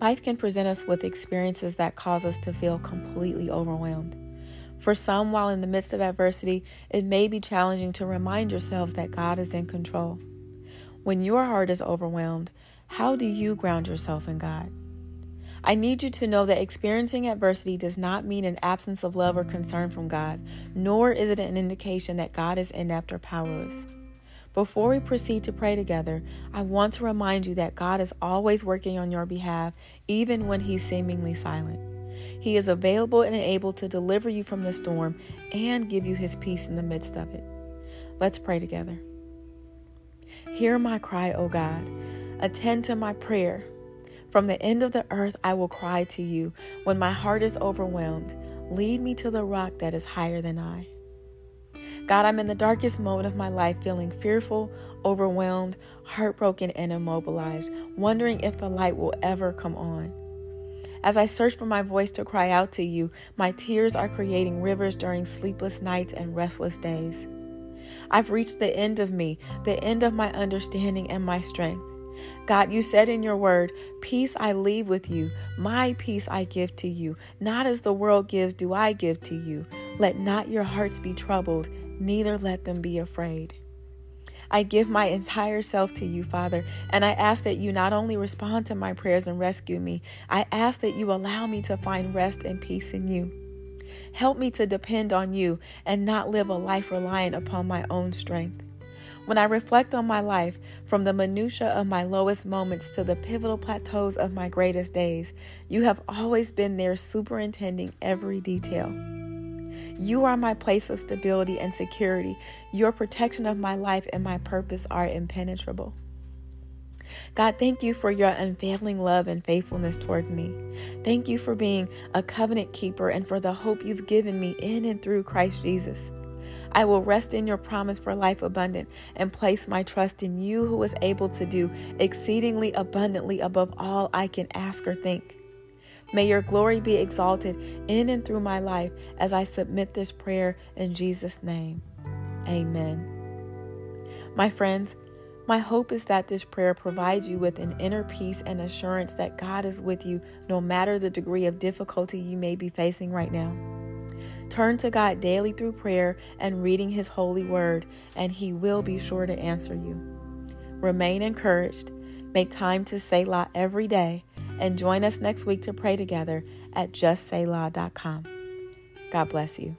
Life can present us with experiences that cause us to feel completely overwhelmed. For some, while in the midst of adversity, it may be challenging to remind yourselves that God is in control. When your heart is overwhelmed, how do you ground yourself in God? I need you to know that experiencing adversity does not mean an absence of love or concern from God, nor is it an indication that God is inept or powerless. Before we proceed to pray together, I want to remind you that God is always working on your behalf, even when He's seemingly silent. He is available and able to deliver you from the storm and give you His peace in the midst of it. Let's pray together. Hear my cry, O God. Attend to my prayer. From the end of the earth, I will cry to you. When my heart is overwhelmed, lead me to the rock that is higher than I. God, I'm in the darkest moment of my life, feeling fearful, overwhelmed, heartbroken, and immobilized, wondering if the light will ever come on. As I search for my voice to cry out to you, my tears are creating rivers during sleepless nights and restless days. I've reached the end of me, the end of my understanding and my strength. God, you said in your word, Peace I leave with you, my peace I give to you. Not as the world gives, do I give to you. Let not your hearts be troubled, neither let them be afraid. I give my entire self to you, Father, and I ask that you not only respond to my prayers and rescue me, I ask that you allow me to find rest and peace in you. Help me to depend on you and not live a life reliant upon my own strength. When I reflect on my life, from the minutiae of my lowest moments to the pivotal plateaus of my greatest days, you have always been there superintending every detail. You are my place of stability and security. Your protection of my life and my purpose are impenetrable. God, thank you for your unfailing love and faithfulness towards me. Thank you for being a covenant keeper and for the hope you've given me in and through Christ Jesus. I will rest in your promise for life abundant and place my trust in you who is able to do exceedingly abundantly above all I can ask or think. May your glory be exalted in and through my life as I submit this prayer in Jesus' name. Amen. My friends, my hope is that this prayer provides you with an inner peace and assurance that God is with you no matter the degree of difficulty you may be facing right now. Turn to God daily through prayer and reading His holy word, and He will be sure to answer you. Remain encouraged. Make time to say Selah every day and join us next week to pray together at justsaylaw.com. God bless you.